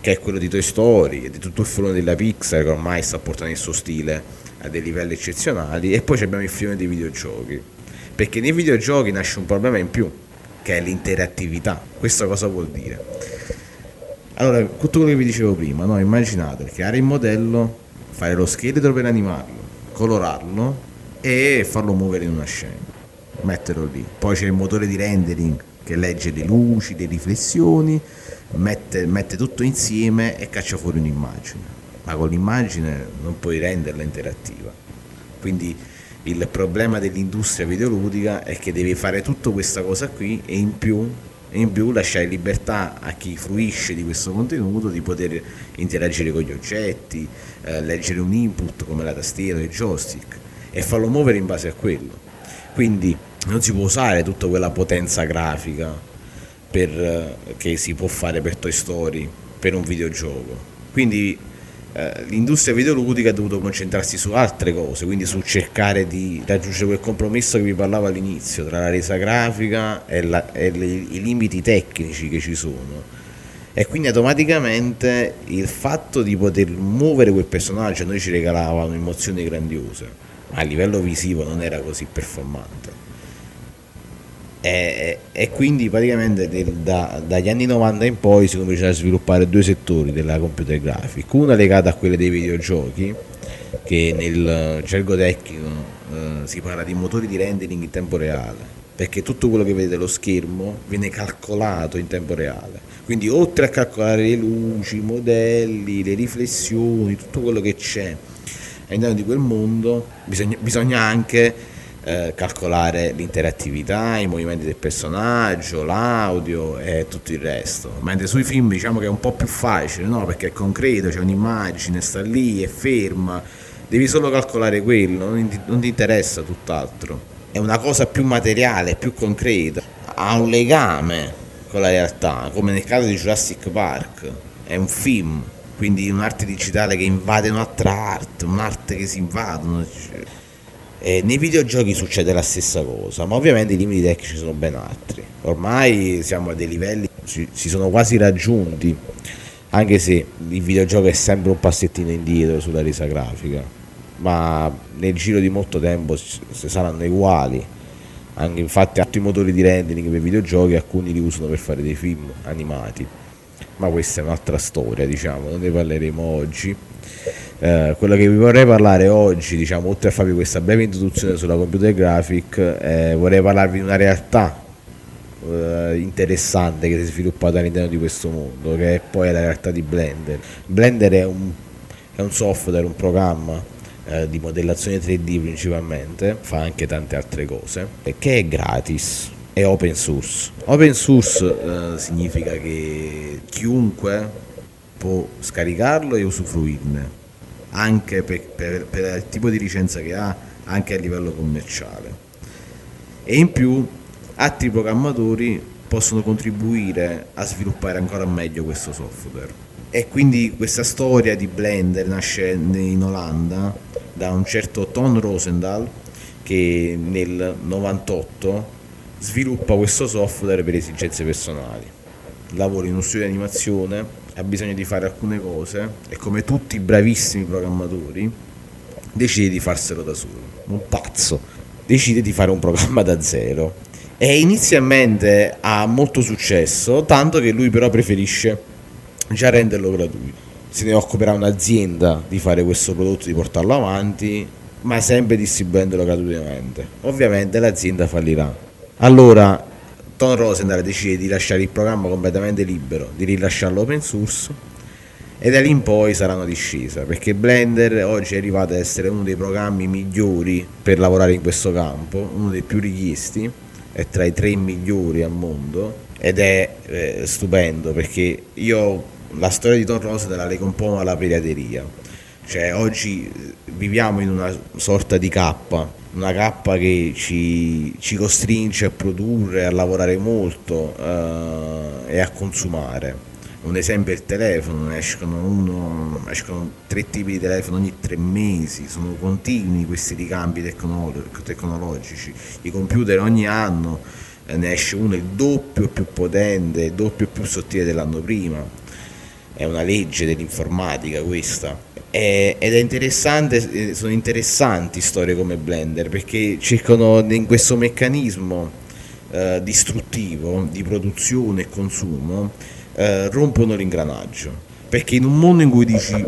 che è quello di Toy Story di tutto il filone della Pixar che ormai sta portando il suo stile a dei livelli eccezionali e poi abbiamo il filone dei videogiochi. Perché nei videogiochi nasce un problema in più che è l'interattività. Questo cosa vuol dire? Allora, tutto quello che vi dicevo prima, no? immaginate creare il modello, fare lo scheletro per animarlo, colorarlo e farlo muovere in una scena, metterlo lì. Poi c'è il motore di rendering che legge le luci, le riflessioni, mette, mette tutto insieme e caccia fuori un'immagine. Ma con l'immagine non puoi renderla interattiva. Quindi il problema dell'industria videoludica è che devi fare tutta questa cosa qui e in più e in più lasciare libertà a chi fruisce di questo contenuto di poter interagire con gli oggetti, eh, leggere un input come la tastiera o il joystick e farlo muovere in base a quello. Quindi non si può usare tutta quella potenza grafica per, eh, che si può fare per Toy Story per un videogioco. Quindi eh, l'industria videoludica ha dovuto concentrarsi su altre cose, quindi su cercare di raggiungere quel compromesso che vi parlavo all'inizio tra la resa grafica e, la, e le, i limiti tecnici che ci sono. E quindi automaticamente il fatto di poter muovere quel personaggio a noi ci regalava un'emozione grandiosa, ma a livello visivo non era così performante e, e, quindi praticamente del, da, dagli anni 90 in poi si cominciano a sviluppare due settori della computer graphic, una legata a quelle dei videogiochi, che nel gergo tecnico eh, si parla di motori di rendering in tempo reale, perché tutto quello che vedete allo schermo viene calcolato in tempo reale. Quindi oltre a calcolare le luci, i modelli, le riflessioni, tutto quello che c'è all'interno di quel mondo, bisogna, bisogna anche eh, calcolare l'interattività, i movimenti del personaggio, l'audio e tutto il resto. Mentre sui film diciamo che è un po' più facile, no? Perché è concreto, c'è un'immagine, sta lì, è ferma, devi solo calcolare quello, non ti, non ti interessa tutt'altro. È una cosa più materiale, più concreta, ha un legame con la realtà, come nel caso di Jurassic Park, è un film, quindi un'arte digitale che invade un'altra arte, un'arte che si invadono eh, nei videogiochi succede la stessa cosa, ma ovviamente i limiti tecnici sono ben altri. Ormai siamo a dei livelli, si, si sono quasi raggiunti, anche se il videogioco è sempre un passettino indietro sulla resa grafica, ma nel giro di molto tempo saranno uguali. Anche infatti altri motori di rendering per videogiochi alcuni li usano per fare dei film animati. Ma questa è un'altra storia, diciamo, non ne parleremo oggi. Eh, quello che vi vorrei parlare oggi, diciamo, oltre a farvi questa breve introduzione sulla computer graphic, eh, vorrei parlarvi di una realtà eh, interessante che si è sviluppata all'interno di questo mondo, che è poi la realtà di Blender. Blender è un, è un software, un programma eh, di modellazione 3D principalmente, fa anche tante altre cose, che è gratis è open source. Open source eh, significa che chiunque può scaricarlo e usufruirne anche per, per, per il tipo di licenza che ha, anche a livello commerciale. E in più altri programmatori possono contribuire a sviluppare ancora meglio questo software. E quindi questa storia di Blender nasce in Olanda da un certo Ton Rosendahl che nel 98 sviluppa questo software per esigenze personali. Lavora in uno studio di animazione, ha bisogno di fare alcune cose e come tutti i bravissimi programmatori decide di farselo da solo. Un pazzo. Decide di fare un programma da zero. E inizialmente ha molto successo, tanto che lui però preferisce già renderlo gratuito. Se ne occuperà un'azienda di fare questo prodotto, di portarlo avanti, ma sempre distribuendolo gratuitamente. Ovviamente l'azienda fallirà. Allora Tom Rosenthal decide di lasciare il programma completamente libero, di rilasciarlo open source e da lì in poi sarà una discesa perché Blender oggi è arrivato ad essere uno dei programmi migliori per lavorare in questo campo, uno dei più richiesti, è tra i tre migliori al mondo ed è eh, stupendo perché io la storia di Don Rosa la po' alla pirateria. Cioè, oggi eh, viviamo in una sorta di cappa, una cappa che ci, ci costringe a produrre, a lavorare molto eh, e a consumare. Un esempio è il telefono, escono, uno, escono, tre tipi di telefono ogni tre mesi, sono continui questi ricambi tecnologici. I computer ogni anno eh, ne esce uno il doppio più potente, il doppio più sottile dell'anno prima è una legge dell'informatica questa. Ed è interessante, sono interessanti storie come Blender perché cercano in questo meccanismo eh, distruttivo di produzione e consumo eh, rompono l'ingranaggio. Perché in un mondo in cui dici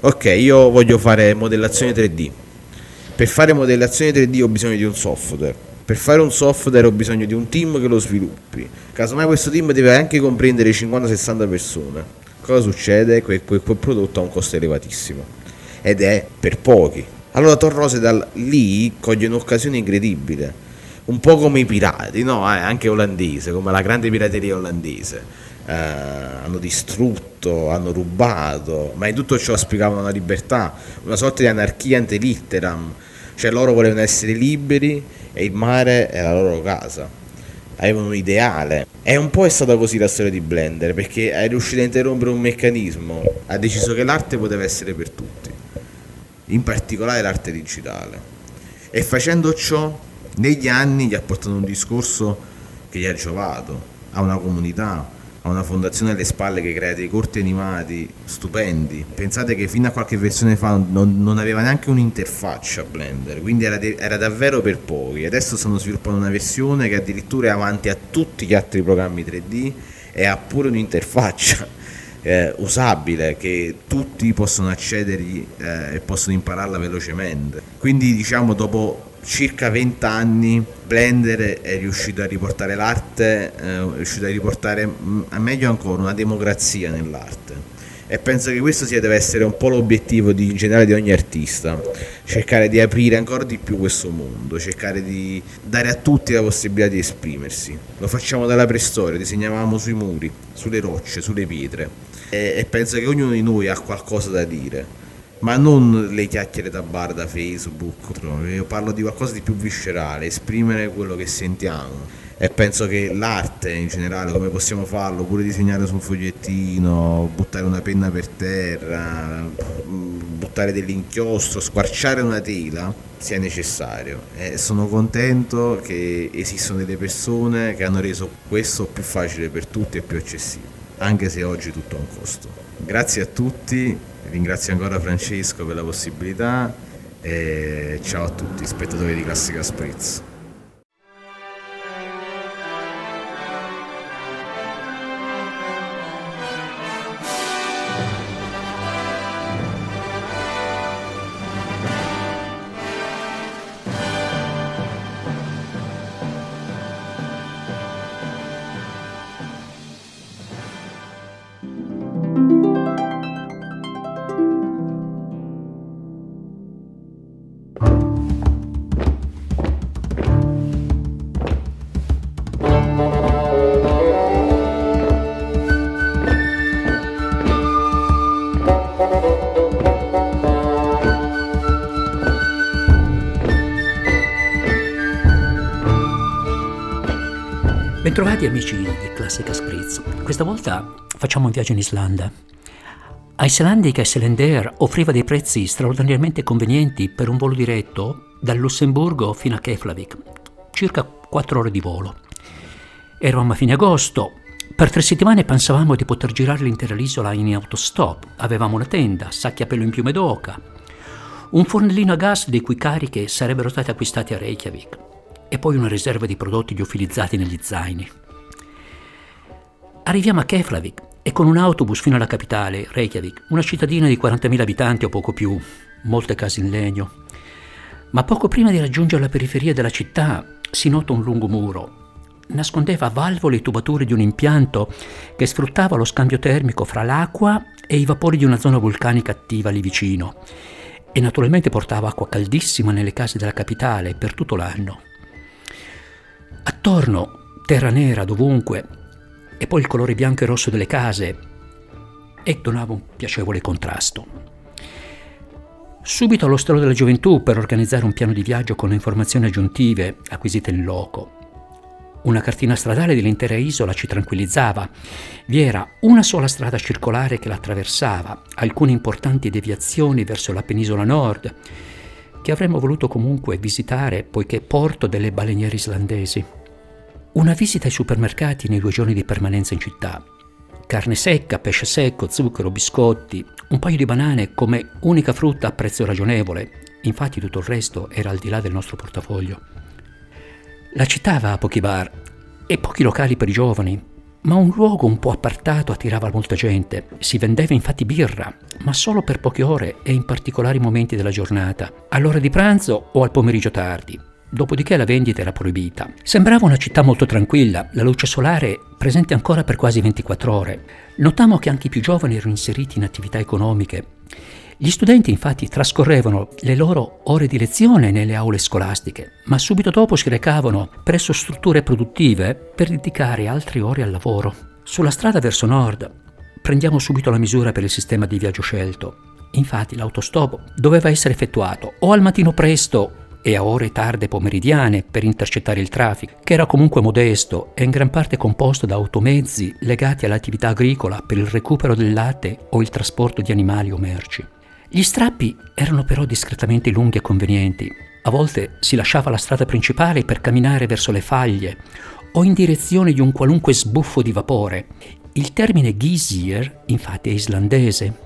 ok, io voglio fare modellazione 3D, per fare modellazione 3D ho bisogno di un software, per fare un software ho bisogno di un team che lo sviluppi. Casomai questo team deve anche comprendere 50-60 persone cosa succede? Que- quel, quel prodotto ha un costo elevatissimo ed è per pochi. Allora Torrose da lì coglie un'occasione incredibile, un po' come i pirati, no? Eh, anche olandese, come la grande pirateria olandese. Eh, hanno distrutto, hanno rubato, ma in tutto ciò spiegavano la libertà, una sorta di anarchia ante litteram, cioè loro volevano essere liberi e il mare è la loro casa avevano un ideale. E un po' è stata così la storia di Blender, perché è riuscito a interrompere un meccanismo, ha deciso che l'arte poteva essere per tutti, in particolare l'arte digitale. E facendo ciò, negli anni gli ha portato un discorso che gli ha giovato a una comunità, ha una fondazione alle spalle che crea dei corti animati stupendi. Pensate che fino a qualche versione fa non, non aveva neanche un'interfaccia Blender, quindi era, de- era, davvero per pochi. Adesso stanno sviluppando una versione che addirittura è avanti a tutti gli altri programmi 3D e ha pure un'interfaccia. Eh, usabile che tutti possono accedergli eh, e possono impararla velocemente quindi diciamo dopo circa 20 anni Blender è riuscito a riportare l'arte, eh, è riuscito a riportare mm, meglio ancora una democrazia nell'arte. E penso che questo sia, deve essere un po' l'obiettivo di, in generale di ogni artista, cercare di aprire ancora di più questo mondo, cercare di dare a tutti la possibilità di esprimersi. Lo facciamo dalla preistoria, disegnavamo sui muri, sulle rocce, sulle pietre. E, e penso che ognuno di noi ha qualcosa da dire ma non le chiacchiere da bar da Facebook, io parlo di qualcosa di più viscerale, esprimere quello che sentiamo e penso che l'arte in generale, come possiamo farlo, pure disegnare su un fogliettino, buttare una penna per terra, buttare dell'inchiostro, squarciare una tela, sia necessario. E sono contento che esistono delle persone che hanno reso questo più facile per tutti e più accessibile, anche se oggi tutto ha un costo. Grazie a tutti Ringrazio ancora Francesco per la possibilità e ciao a tutti, spettatori di Classica Spritz.
Bentrovati amici di Classica Spritz. Questa volta facciamo un viaggio in Islanda. Icelandic Iceland Air offriva dei prezzi straordinariamente convenienti per un volo diretto dal Lussemburgo fino a Keflavik, circa 4 ore di volo. Eravamo a fine agosto, per tre settimane pensavamo di poter girare l'intera isola in autostop. Avevamo una tenda, sacchi a pelo in piume d'oca, un fornellino a gas le cui cariche sarebbero state acquistate a Reykjavik e poi una riserva di prodotti liofilizzati negli zaini. Arriviamo a Keflavik e con un autobus fino alla capitale, Reykjavik, una cittadina di 40.000 abitanti o poco più, molte case in legno. Ma poco prima di raggiungere la periferia della città si nota un lungo muro. Nascondeva valvole e tubature di un impianto che sfruttava lo scambio termico fra l'acqua e i vapori di una zona vulcanica attiva lì vicino e naturalmente portava acqua caldissima nelle case della capitale per tutto l'anno. Attorno, terra nera dovunque, e poi il colore bianco e rosso delle case, e donava un piacevole contrasto. Subito all'Ostello della Gioventù per organizzare un piano di viaggio con le informazioni aggiuntive acquisite in loco. Una cartina stradale dell'intera isola ci tranquillizzava. Vi era una sola strada circolare che la attraversava, alcune importanti deviazioni verso la penisola nord, che avremmo voluto comunque visitare poiché porto delle baleniere islandesi. Una visita ai supermercati nei due giorni di permanenza in città. Carne secca, pesce secco, zucchero, biscotti, un paio di banane come unica frutta a prezzo ragionevole. Infatti tutto il resto era al di là del nostro portafoglio. La città aveva pochi bar e pochi locali per i giovani, ma un luogo un po' appartato attirava molta gente. Si vendeva infatti birra, ma solo per poche ore e in particolari momenti della giornata, all'ora di pranzo o al pomeriggio tardi. Dopodiché la vendita era proibita. Sembrava una città molto tranquilla, la luce solare presente ancora per quasi 24 ore. Notammo che anche i più giovani erano inseriti in attività economiche. Gli studenti infatti trascorrevano le loro ore di lezione nelle aule scolastiche, ma subito dopo si recavano presso strutture produttive per dedicare altre ore al lavoro. Sulla strada verso nord prendiamo subito la misura per il sistema di viaggio scelto. Infatti l'autostop doveva essere effettuato o al mattino presto e a ore tarde pomeridiane per intercettare il traffico, che era comunque modesto e in gran parte composto da automezzi legati all'attività agricola per il recupero del latte o il trasporto di animali o merci. Gli strappi erano però discretamente lunghi e convenienti. A volte si lasciava la strada principale per camminare verso le faglie o in direzione di un qualunque sbuffo di vapore. Il termine geyser, infatti, è islandese.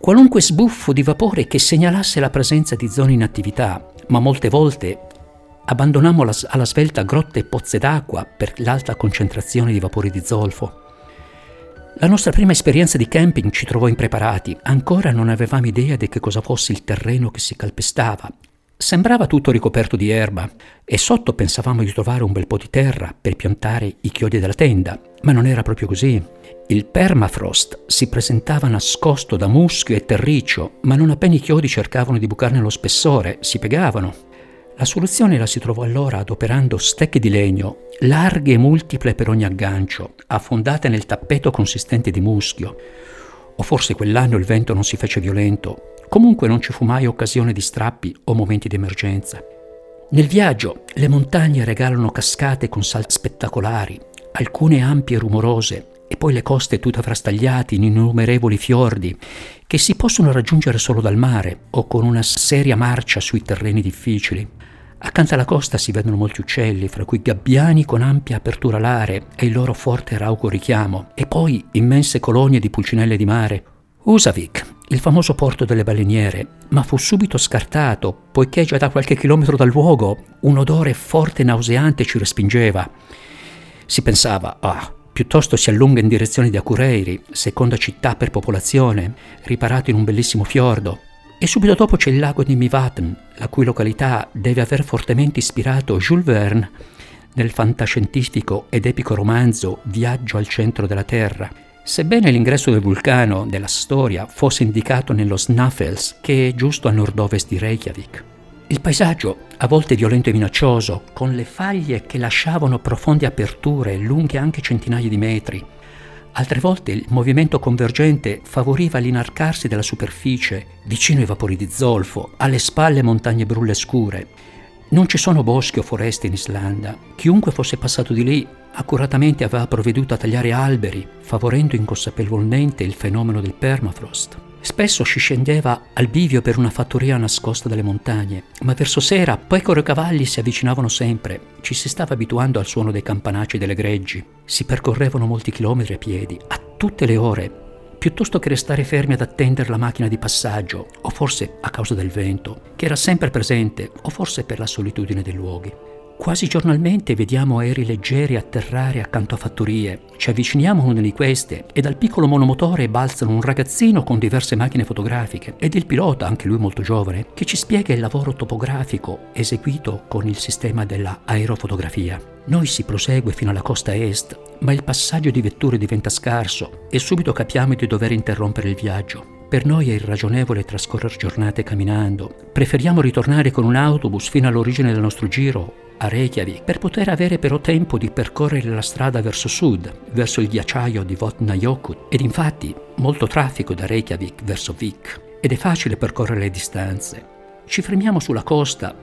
Qualunque sbuffo di vapore che segnalasse la presenza di zone in attività, ma molte volte abbandonammo alla svelta grotte e pozze d'acqua per l'alta concentrazione di vapori di zolfo. La nostra prima esperienza di camping ci trovò impreparati, ancora non avevamo idea di che cosa fosse il terreno che si calpestava. Sembrava tutto ricoperto di erba e sotto pensavamo di trovare un bel po' di terra per piantare i chiodi della tenda, ma non era proprio così. Il permafrost si presentava nascosto da muschio e terriccio, ma non appena i chiodi cercavano di bucarne lo spessore, si piegavano. La soluzione la si trovò allora adoperando stecche di legno, larghe e multiple per ogni aggancio, affondate nel tappeto consistente di muschio. O forse quell'anno il vento non si fece violento, comunque non ci fu mai occasione di strappi o momenti di emergenza. Nel viaggio le montagne regalano cascate con salti spettacolari, alcune ampie e rumorose, e poi le coste tutte frastagliate in innumerevoli fiordi, che si possono raggiungere solo dal mare o con una seria marcia sui terreni difficili. Accanto alla costa si vedono molti uccelli, fra cui gabbiani con ampia apertura alare e il loro forte rauco richiamo, e poi immense colonie di pulcinelle di mare. Usavik, il famoso porto delle baleniere, ma fu subito scartato, poiché già da qualche chilometro dal luogo un odore forte e nauseante ci respingeva. Si pensava, ah, piuttosto si allunga in direzione di Akureyri, seconda città per popolazione, riparato in un bellissimo fiordo, e subito dopo c'è il lago di Mivatn, la cui località deve aver fortemente ispirato Jules Verne nel fantascientifico ed epico romanzo Viaggio al centro della Terra. Sebbene l'ingresso del vulcano della storia fosse indicato nello Snaffels, che è giusto a nord-ovest di Reykjavik. Il paesaggio, a volte violento e minaccioso, con le faglie che lasciavano profonde aperture lunghe anche centinaia di metri, Altre volte il movimento convergente favoriva l'inarcarsi della superficie vicino ai vapori di zolfo, alle spalle montagne brulle scure. Non ci sono boschi o foreste in Islanda. Chiunque fosse passato di lì accuratamente aveva provveduto a tagliare alberi, favorendo inconsapevolmente il fenomeno del permafrost. Spesso si scendeva al bivio per una fattoria nascosta dalle montagne, ma verso sera pecore e cavalli si avvicinavano sempre, ci si stava abituando al suono dei campanacci delle greggi, si percorrevano molti chilometri a piedi, a tutte le ore, piuttosto che restare fermi ad attendere la macchina di passaggio, o forse a causa del vento, che era sempre presente, o forse per la solitudine dei luoghi. Quasi giornalmente vediamo aerei leggeri atterrare accanto a fattorie. Ci avviciniamo a una di queste e dal piccolo monomotore balzano un ragazzino con diverse macchine fotografiche ed il pilota, anche lui molto giovane, che ci spiega il lavoro topografico eseguito con il sistema della aerofotografia. Noi si prosegue fino alla costa est, ma il passaggio di vetture diventa scarso e subito capiamo di dover interrompere il viaggio. Per noi è irragionevole trascorrere giornate camminando. Preferiamo ritornare con un autobus fino all'origine del nostro giro a Reykjavik per poter avere però tempo di percorrere la strada verso sud, verso il ghiacciaio di Vatnajökull ed infatti molto traffico da Reykjavik verso Vik ed è facile percorrere le distanze. Ci fermiamo sulla costa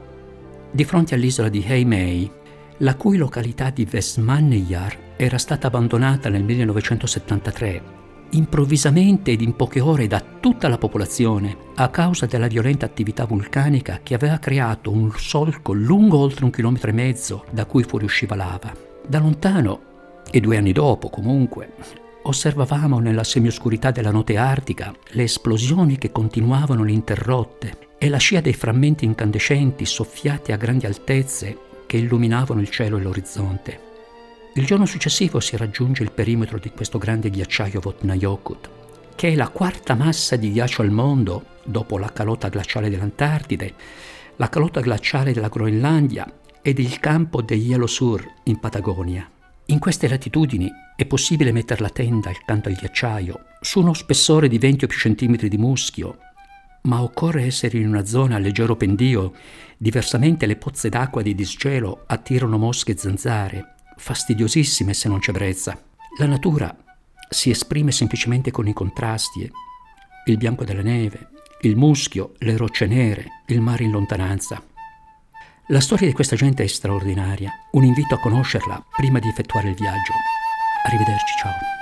di fronte all'isola di Heimei, la cui località di Vestmannaeyjar era stata abbandonata nel 1973 improvvisamente ed in poche ore da tutta la popolazione a causa della violenta attività vulcanica che aveva creato un solco lungo oltre un chilometro e mezzo da cui fuoriusciva lava. Da lontano, e due anni dopo comunque, osservavamo nella semioscurità della notte artica le esplosioni che continuavano ininterrotte e la scia dei frammenti incandescenti soffiati a grandi altezze che illuminavano il cielo e l'orizzonte. Il giorno successivo si raggiunge il perimetro di questo grande ghiacciaio Votnajokut, che è la quarta massa di ghiaccio al mondo, dopo la calotta glaciale dell'Antartide, la calotta glaciale della Groenlandia ed il campo di Sur in Patagonia. In queste latitudini è possibile mettere la tenda accanto al ghiacciaio, su uno spessore di 20 o più centimetri di muschio, ma occorre essere in una zona a leggero pendio, diversamente le pozze d'acqua di disgelo attirano mosche e zanzare fastidiosissime se non c'è brezza. La natura si esprime semplicemente con i contrasti, il bianco della neve, il muschio, le rocce nere, il mare in lontananza. La storia di questa gente è straordinaria, un invito a conoscerla prima di effettuare il viaggio. Arrivederci, ciao.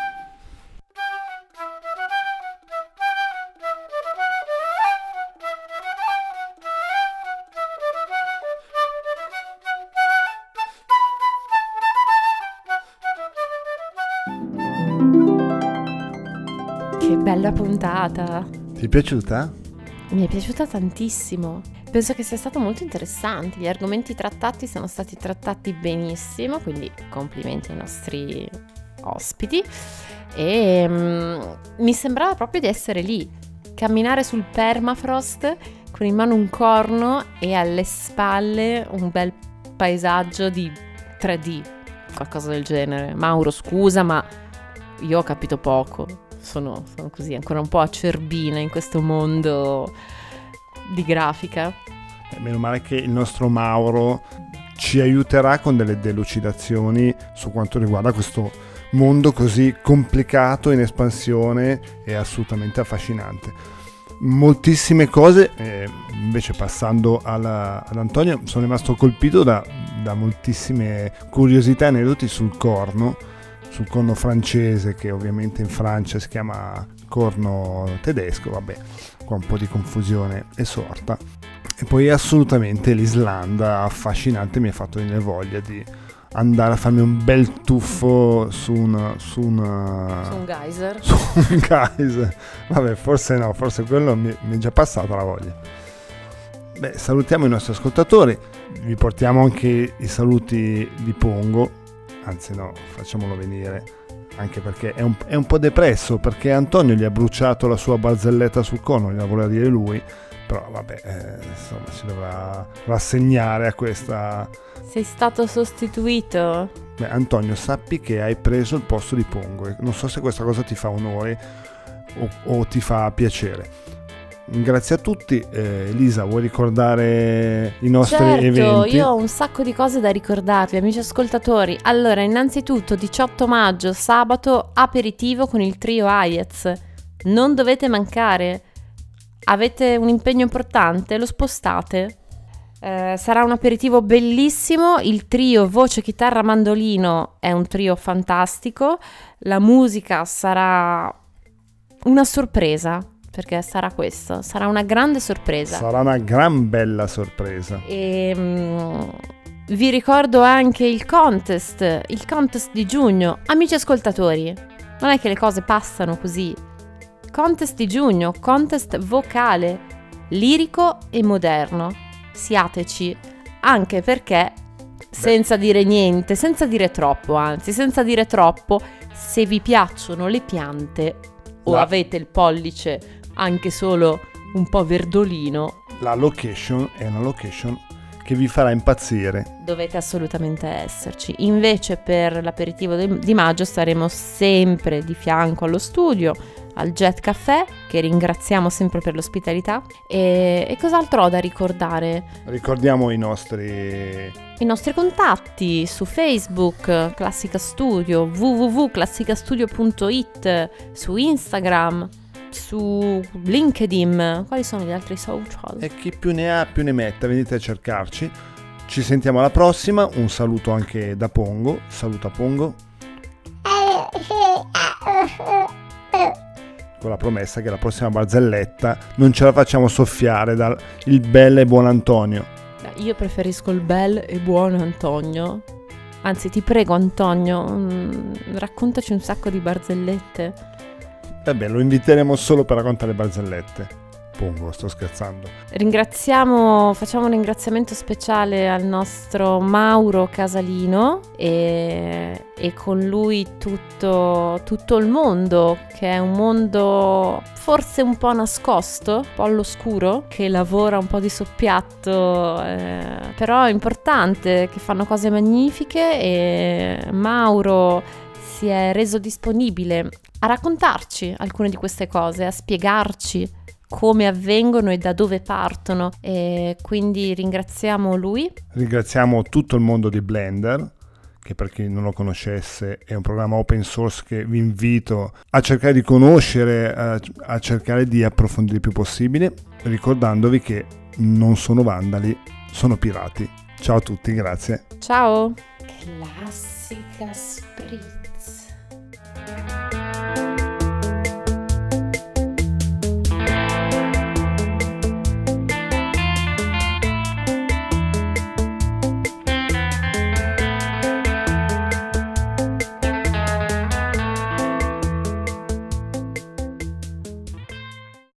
Bella puntata.
Ti è piaciuta?
Mi è piaciuta tantissimo. Penso che sia stato molto interessante. Gli argomenti trattati sono stati trattati benissimo, quindi complimenti ai nostri ospiti. E um, mi sembrava proprio di essere lì, camminare sul permafrost con in mano un corno e alle spalle un bel paesaggio di 3D, qualcosa del genere. Mauro, scusa, ma io ho capito poco sono, sono così ancora un po' acerbina in questo mondo di grafica.
Eh, meno male che il nostro Mauro ci aiuterà con delle delucidazioni su quanto riguarda questo mondo così complicato, in espansione e assolutamente affascinante. Moltissime cose, eh, invece passando alla, ad Antonio, sono rimasto colpito da, da moltissime curiosità e aneddoti sul corno sul corno francese che ovviamente in Francia si chiama corno tedesco, vabbè, qua un po' di confusione è sorta. E poi assolutamente l'Islanda affascinante mi ha fatto venire voglia di andare a farmi un bel tuffo su un,
su su un geyser.
Su un geyser. Vabbè, forse no, forse quello mi, mi è già passata la voglia. Beh, salutiamo i nostri ascoltatori, vi portiamo anche i saluti di Pongo anzi no, facciamolo venire, anche perché è un, è un po' depresso, perché Antonio gli ha bruciato la sua barzelletta sul cono, gliela voleva dire lui, però vabbè, eh, insomma, si dovrà rassegnare a questa...
Sei stato sostituito?
Beh, Antonio, sappi che hai preso il posto di Pongo, non so se questa cosa ti fa onore o, o ti fa piacere. Grazie a tutti. Eh, Elisa, vuoi ricordare i nostri
certo,
eventi?
Io ho un sacco di cose da ricordarvi, amici ascoltatori. Allora, innanzitutto, 18 maggio, sabato, aperitivo con il trio Ayez. Non dovete mancare. Avete un impegno importante? Lo spostate? Eh, sarà un aperitivo bellissimo, il trio voce, chitarra, mandolino è un trio fantastico, la musica sarà una sorpresa, perché sarà questo, sarà una grande sorpresa.
Sarà una gran bella sorpresa.
E, mm, vi ricordo anche il contest, il contest di giugno. Amici ascoltatori, non è che le cose passano così. Contest di giugno, contest vocale, lirico e moderno. Siateci, anche perché senza dire niente, senza dire troppo, anzi, senza dire troppo, se vi piacciono le piante o
La-
avete il pollice anche solo un po' verdolino,
La location è una location che vi farà impazzire.
dovete assolutamente esserci. Invece per l'aperitivo di, maggio staremo sempre di fianco allo studio, al Jet Café, che ringraziamo sempre per l'ospitalità. E, e cos'altro ho da ricordare?
Ricordiamo i nostri
I nostri contatti su Facebook, Classica Studio, www.classicastudio.it, su Instagram, su LinkedIn. Quali sono gli altri social?
e chi più ne ha più ne metta, venite a cercarci. Ci sentiamo alla prossima, un saluto anche da Pongo, saluta Pongo. Con la promessa che la prossima barzelletta non ce la facciamo soffiare dal il bel e buon Antonio.
Io preferisco il bel e buono Antonio. Anzi, ti prego Antonio, mm, raccontaci un sacco di barzellette.
Vabbè, lo inviteremo solo per raccontare barzellette. Pongo, sto scherzando.
Ringraziamo, facciamo un ringraziamento speciale al nostro Mauro Casalino e, e con lui tutto, tutto il mondo, che è un mondo forse un po' nascosto, un po' all'oscuro, che lavora un po' di soppiatto, eh, però è importante, che fanno cose magnifiche e Mauro si è reso disponibile a raccontarci alcune di queste cose, a spiegarci come avvengono e da dove partono e quindi ringraziamo lui.
Ringraziamo tutto il mondo di Blender, che per chi non lo conoscesse è un programma open source che vi invito a cercare di conoscere, a, a cercare di approfondire il più possibile, ricordandovi che non sono vandali, sono pirati. Ciao a tutti, grazie.
Ciao!
Classica Spritz.